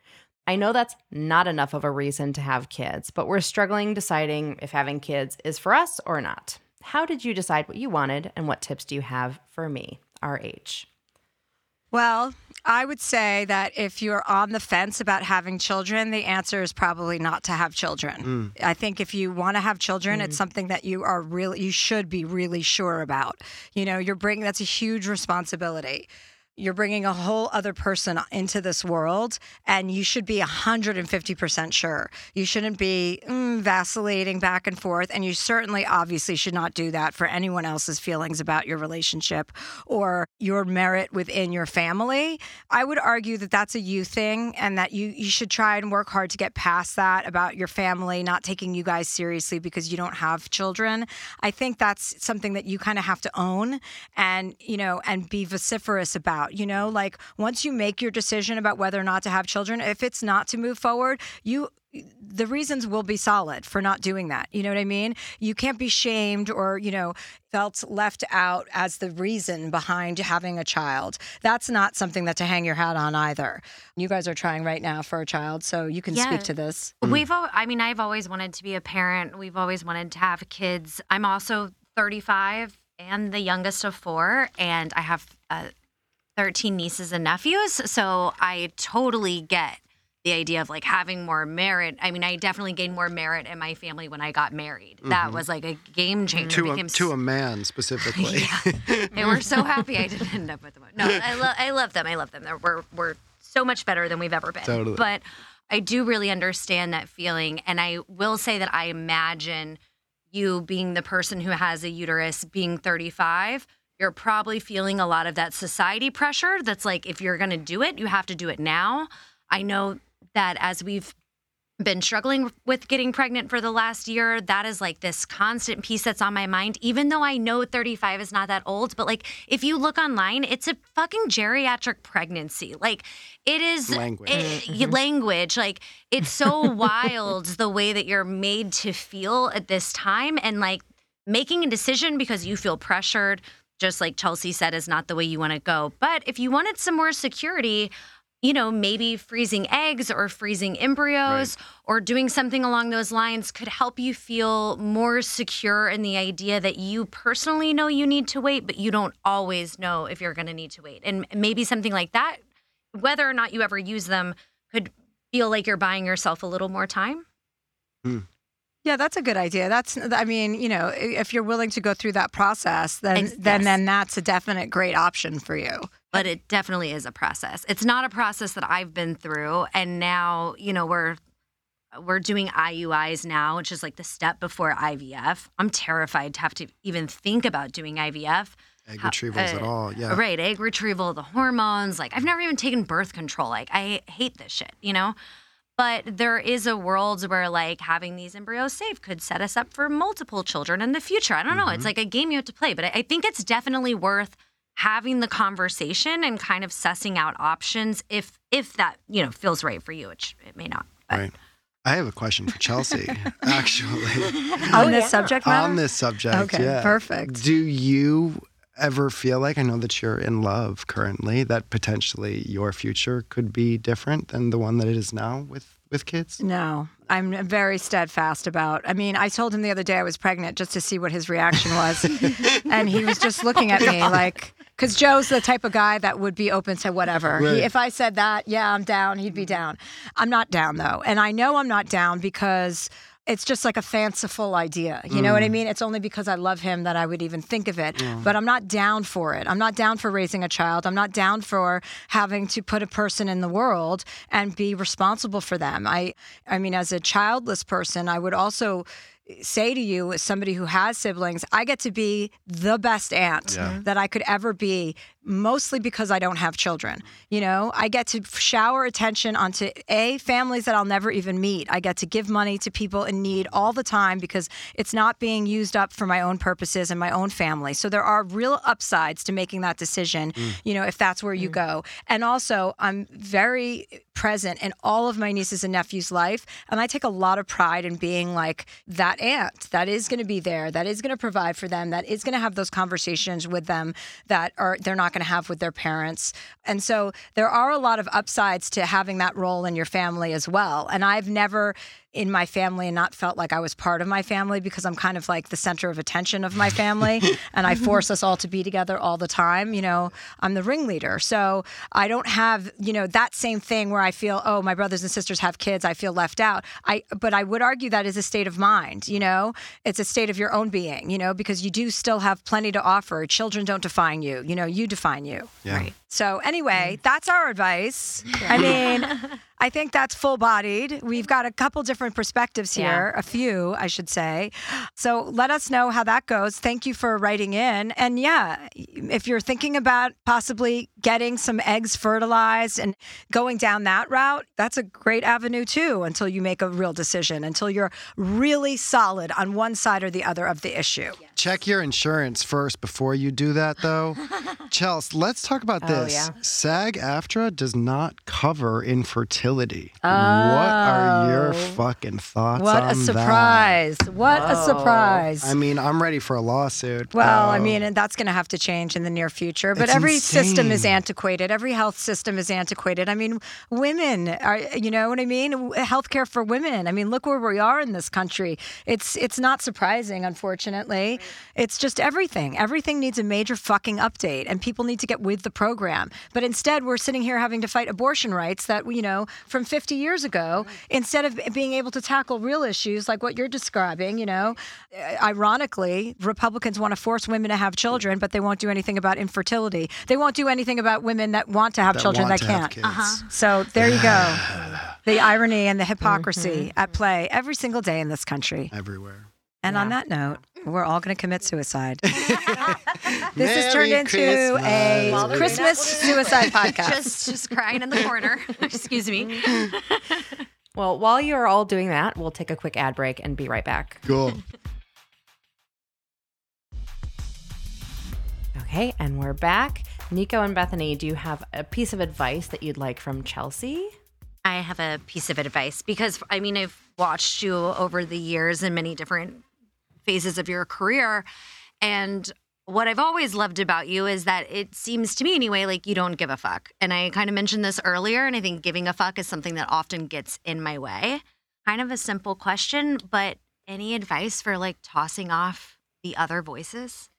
I know that's not enough of a reason to have kids, but we're struggling deciding if having kids is for us or not. How did you decide what you wanted, and what tips do you have for me, RH? Well, I would say that if you're on the fence about having children, the answer is probably not to have children. Mm. I think if you want to have children, it's mm. something that you are really, you should be really sure about. You know, you're bringing, that's a huge responsibility. You're bringing a whole other person into this world, and you should be 150% sure. You shouldn't be mm, vacillating back and forth. And you certainly, obviously, should not do that for anyone else's feelings about your relationship or your merit within your family. I would argue that that's a you thing and that you, you should try and work hard to get past that about your family not taking you guys seriously because you don't have children. I think that's something that you kind of have to own and, you know, and be vociferous about you know like once you make your decision about whether or not to have children if it's not to move forward you the reasons will be solid for not doing that. You know what I mean? You can't be shamed or, you know, felt left out as the reason behind having a child. That's not something that to hang your hat on either. You guys are trying right now for a child, so you can Yeah. speak to this. We've, al- I mean, I've always wanted to be a parent. We've always wanted to have kids. I'm also 35 and the youngest of four, and I have uh, 13 nieces and nephews. So I totally get the idea of like having more merit. I mean, I definitely gained more merit in my family when I got married. That mm-hmm. was like a game changer. to a, to a man specifically. they were so happy I didn't end up with them. No, I love I love them. I love them. They're, we're we're so much better than we've ever been. Totally. But I do really understand that feeling, and I will say that I imagine you being the person who has a uterus, being 35. You're probably feeling a lot of that society pressure. That's like if you're going to do it, you have to do it now. I know that as we've been struggling with getting pregnant for the last year. That is like this constant piece that's on my mind, even though I know 35 is not that old. But like, if you look online, it's a fucking geriatric pregnancy. Like, it is Language. it- mm-hmm. y- language. Like, it's so wild the way that you're made to feel at this time. And like, making a decision because you feel pressured, just like Chelsea said, is not the way you want to go. But if you wanted some more security, you know, maybe freezing eggs or freezing embryos or doing something along those lines could help you feel more secure in the idea that you personally know you need to wait, but you don't always know if you're going to need to wait. And maybe something like that, whether or not you ever use them, could feel like you're buying yourself a little more time. Hmm. Yeah, that's a good idea. That's I mean, you know, if you're willing to go through that process, then Ex- then yes. then that's a definite great option for you. but it definitely is a process. It's not a process that I've been through, and now you know we're we're doing IUIs now, which is like the step before IVF. I'm terrified to have to even think about doing IVF. Egg How- retrievals at uh, all. Yeah. Right, egg retrieval, the hormones. Like I've never even taken birth control. Like I hate this shit, you know. But there is a world where like having these embryos safe could set us up for multiple children in the future. I don't know. Mm-hmm. It's like a game you have to play, but I, I think it's definitely worth having the conversation and kind of sussing out options if if that you know feels right for you, which it may not. But Right. I have a question for Chelsea, actually. On this subject matter? On this subject. Okay, yeah. perfect. Do you ever feel like, I know that you're in love currently, that potentially your future could be different than the one that it is now with, with kids? No, I'm very steadfast about. I mean, I told him the other day I was pregnant just to see what his reaction was, and he was just looking at me like, because Joe's the type of guy that would be open to whatever. He, if I said that, yeah, I'm down, he'd be down. I'm not down though, and I know I'm not down because. It's just like a fanciful idea. You know what I mm. mean? It's only because I love him that I would even think of it. But I'm not down for it. I'm not down for raising a child. I'm not down for having to put a person in the world and be responsible for them. I I mean as a childless person, I would also say to you as somebody who has siblings, I get to be the best aunt Yeah. that I could ever be mostly because I don't have children. You know, I get to shower attention onto A, families that I'll never even meet. I get to give money to people in need all the time because it's not being used up for my own purposes and my own family. So there are real upsides to making that decision, mm. you know, if that's where you mm. go. And also, I'm very present in all of my nieces and nephews' life. And I take a lot of pride in being like that aunt that is going to be there, that is going to provide for them, that is going to have those conversations with them that are they're not going to have with their parents. And so there are a lot of upsides to having that role in your family as well. And I've never in my family and not felt like I was part of my family because I'm kind of like the center of attention of my family and I mm-hmm. force us all to be together all the time. You know, I'm the ringleader. So I don't have, you know, that same thing where I feel, oh, my brothers and sisters have kids, I feel left out. I but I would argue that is a state of mind, you know? It's a state of your own being, you know, because you do still have plenty to offer. Children don't define you, you know, you define you. Yeah. Right. So, anyway, mm. that's our advice. I mean, I think that's full bodied. We've got a couple different perspectives here, a few, I should say. So, let us know how that goes. Thank you for writing in. And yeah, if you're thinking about possibly getting some eggs fertilized and going down that route, that's a great avenue too until you make a real decision, until you're really solid on one side or the other of the issue. Check your insurance first before you do that, though. Chels, let's talk about Oh, this. yeah. SAG AFTRA does not cover infertility. What are your Oh. fucking thoughts What on a that? surprise. What a surprise. I mean, I'm ready for a lawsuit. Well, I Oh. mean, that's going to have to change in the near future. But It's every system is antiquated. Every health system is antiquated. I mean, women are, you know what I mean? Healthcare for women. I mean, look where we are in this country. It's it's not surprising, unfortunately. It's just everything. Everything needs a major fucking update, and people need to get with the program. But instead, we're sitting here having to fight abortion rights that you know from 50 years ago, instead of being able to tackle real issues like what you're describing. You know, Uh, ironically, Republicans want to force women to have children, but they won't do anything about infertility. They won't do anything about women that want to have that children that can't. kids. So there you go. The irony and the hypocrisy at play every single day in this country. Everywhere. And on that note, we're all going to commit suicide. this Merry has turned into a Christmas. Christmas suicide podcast. just just crying in the corner. Excuse me. Well, while you're all doing that, we'll take a quick ad break and be right back. Cool. Okay, and we're back. Nico and Bethany, do you have a piece of advice that you'd like from Chelsea? I have a piece of advice because I mean I've watched you over the years in many different phases of your career and what I've always loved about you is that it seems to me anyway like you don't give a fuck. And I kind of mentioned this earlier and I think giving a fuck is something that often gets in my way. Kind of a simple question, but any advice for like tossing off the other voices?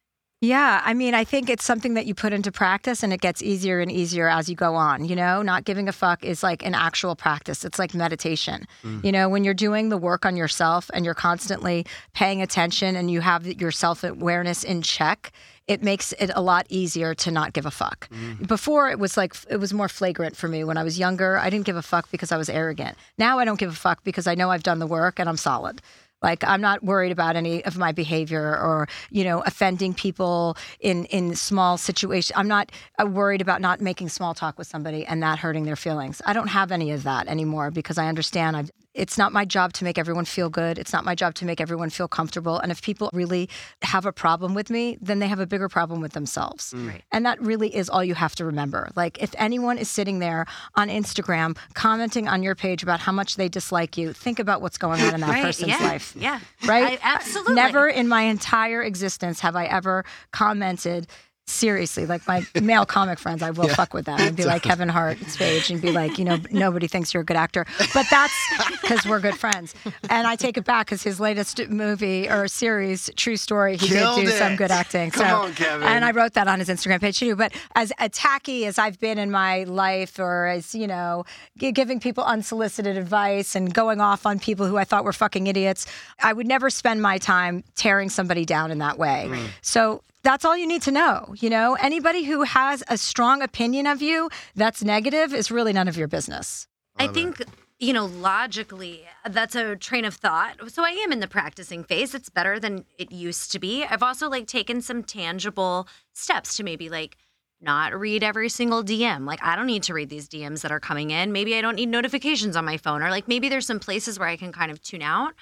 Yeah, I mean, I think it's something that you put into practice and it gets easier and easier as you go on. You know, not giving a fuck is like an actual practice. It's like meditation. Mm. You know, when you're doing the work on yourself and you're constantly paying attention and you have your self awareness in check, it makes it a lot easier to not give a fuck. Mm. Before it was like it was more flagrant for me when I was younger. I didn't give a fuck because I was arrogant. Now I don't give a fuck because I know I've done the work and I'm solid. Like I'm not worried about any of my behavior or you know offending people in in small situations. I'm not uh, worried about not making small talk with somebody and that hurting their feelings. I don't have any of that anymore because I understand I've it's not my job to make everyone feel good. It's not my job to make everyone feel comfortable. And if people really have a problem with me, then they have a bigger problem with themselves. Mm. Right. And that really is all you have to remember. Like, if anyone is sitting there on Instagram commenting on your page about how much they dislike you, think about what's going on in that Right, person's yeah, life. Yeah. Right? I- absolutely. Never in my entire existence have I ever commented. Seriously, like my male comic friends, I will fuck with them and be like Kevin Hart's page and be like, you know, nobody thinks you're a good actor. But that's because we're good friends. And I take it back because his latest movie or series, True Story, he Killed did do some good acting. Come so, on, Kevin. And I wrote that on his Instagram page too. But as attacky as I've been in my life, or as you know, giving people unsolicited advice and going off on people who I thought were fucking idiots, I would never spend my time tearing somebody down in that way. So. That's all you need to know. You know, anybody who has a strong opinion of you that's negative is really none of your business. I think, you know, logically, that's a train of thought. So I am in the practicing phase. It's better than it used to be. I've also like taken some tangible steps to maybe like not read every single DM. Like I don't need to read these DMs that are coming in. Maybe I don't need notifications on my phone or like maybe there's some places where I can kind of tune out.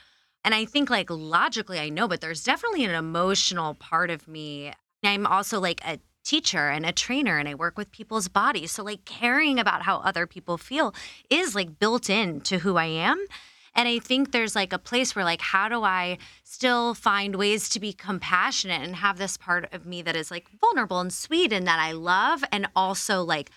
And I think like logically I know, but there's definitely an emotional part of me. I'm also like a teacher and a trainer and I work with people's bodies. So like caring about how other people feel is like built in to who I am. And I think there's like a place where like how do I still find ways to be compassionate and have this part of me that is like vulnerable and sweet and that I love and also like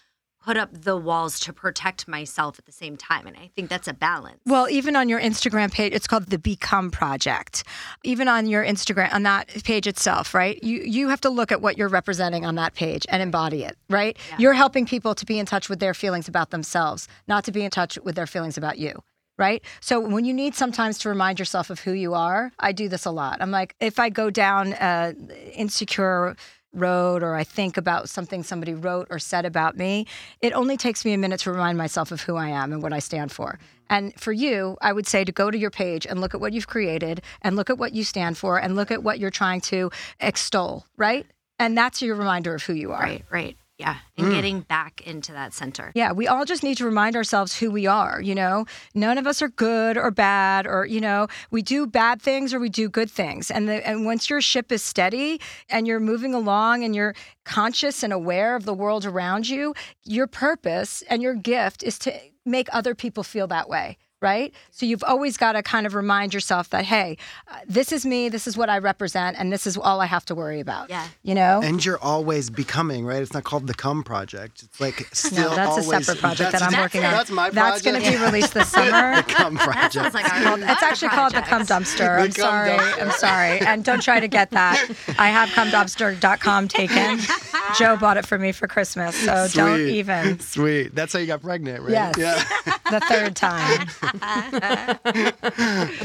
put up the walls to protect myself at the same time. And I think that's a balance. Well, even on your Instagram page, it's called the Become Project. Even on your Instagram, on that page itself, right? You you have to look at what you're representing on that page and embody it, right? You're helping people to be in touch with their feelings about themselves, not to be in touch with their feelings about you. Right. So when you need sometimes to remind yourself of who you are, I do this a lot. I'm like, if I go down uh, insecure wrote or I think about something somebody wrote or said about me, it only takes me a minute to remind myself of who I am and what I stand for. And for you, I would say to go to your page and look at what you've created and look at what you stand for and look at what you're trying to extol, right? And that's your reminder of who you are. Right, right. Yeah. And hmm. getting back into that center. Yeah, we all just need to remind ourselves who we are, you know? None of us are good or bad or, you know, we do bad things or we do good things. And the, and once your ship is steady and you're moving along and you're conscious and aware of the world around you, your purpose and your gift is to make other people feel that way. Right? So you've always got to kind of remind yourself that, hey, uh, this is me, this is what I represent, and this is all I have to worry about. Yeah. You know? And you're always becoming, right? It's not called the Come Project. It's like still no, that's always, a separate project that I'm that's- working on. That's my project. That's going to be released this summer. the Come Project. Sounds like our called- it's actually called the Cum Dumpster. I'm sorry. Dumpster. I'm sorry. And don't try to get that. I have cumdumpster.com taken. Joe bought it for me for Christmas, so don't Sweet. even. Sweet. That's how you got pregnant, right? Yes. Yeah. The third time.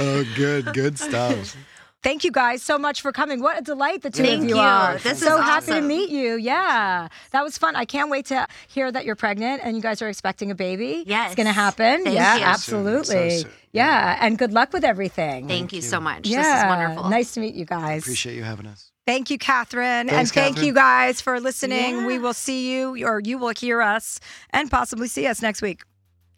Oh, good, good stuff. Thank you guys so much for coming. What a delight the two Thank of you, you. are. This so is happy to meet you. Yeah, that was fun. I can't wait to hear that you're pregnant and you guys are expecting a baby. Yes. it's going to happen. Thank yeah, you. absolutely. So soon. Yeah, and good luck with everything. Thank you so much. yeah, This is wonderful. Nice to meet you guys. Appreciate you having us. Thank you, Catherine. Thanks, and thank Catherine. you guys for listening. Yeah. We will see you, or you will hear us, and possibly see us next week.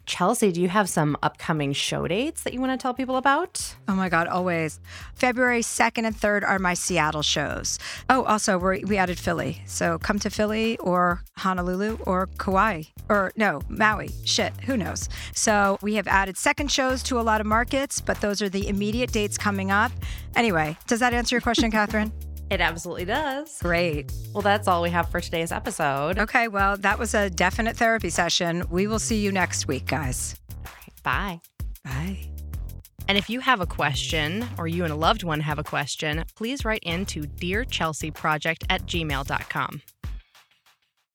Chelsea, do you have some upcoming show dates that you want to tell people about? Oh my God, always. February 2nd and 3rd are my Seattle shows. Oh, also, we we added Philly. So come to Philly or Honolulu or Kauai or no, Maui. Shit, who knows? So we have added second shows to a lot of markets, but those are the immediate dates coming up. Anyway, does that answer your question, Catherine? It absolutely does. Great. Well, that's all we have for today's episode. Okay, well, that was a definite therapy session. We will see you next week, guys. Bye. Bye. And if you have a question or you and a loved one have a question, please write in to Dear Chelsea Project at gmail.com.